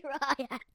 Riot.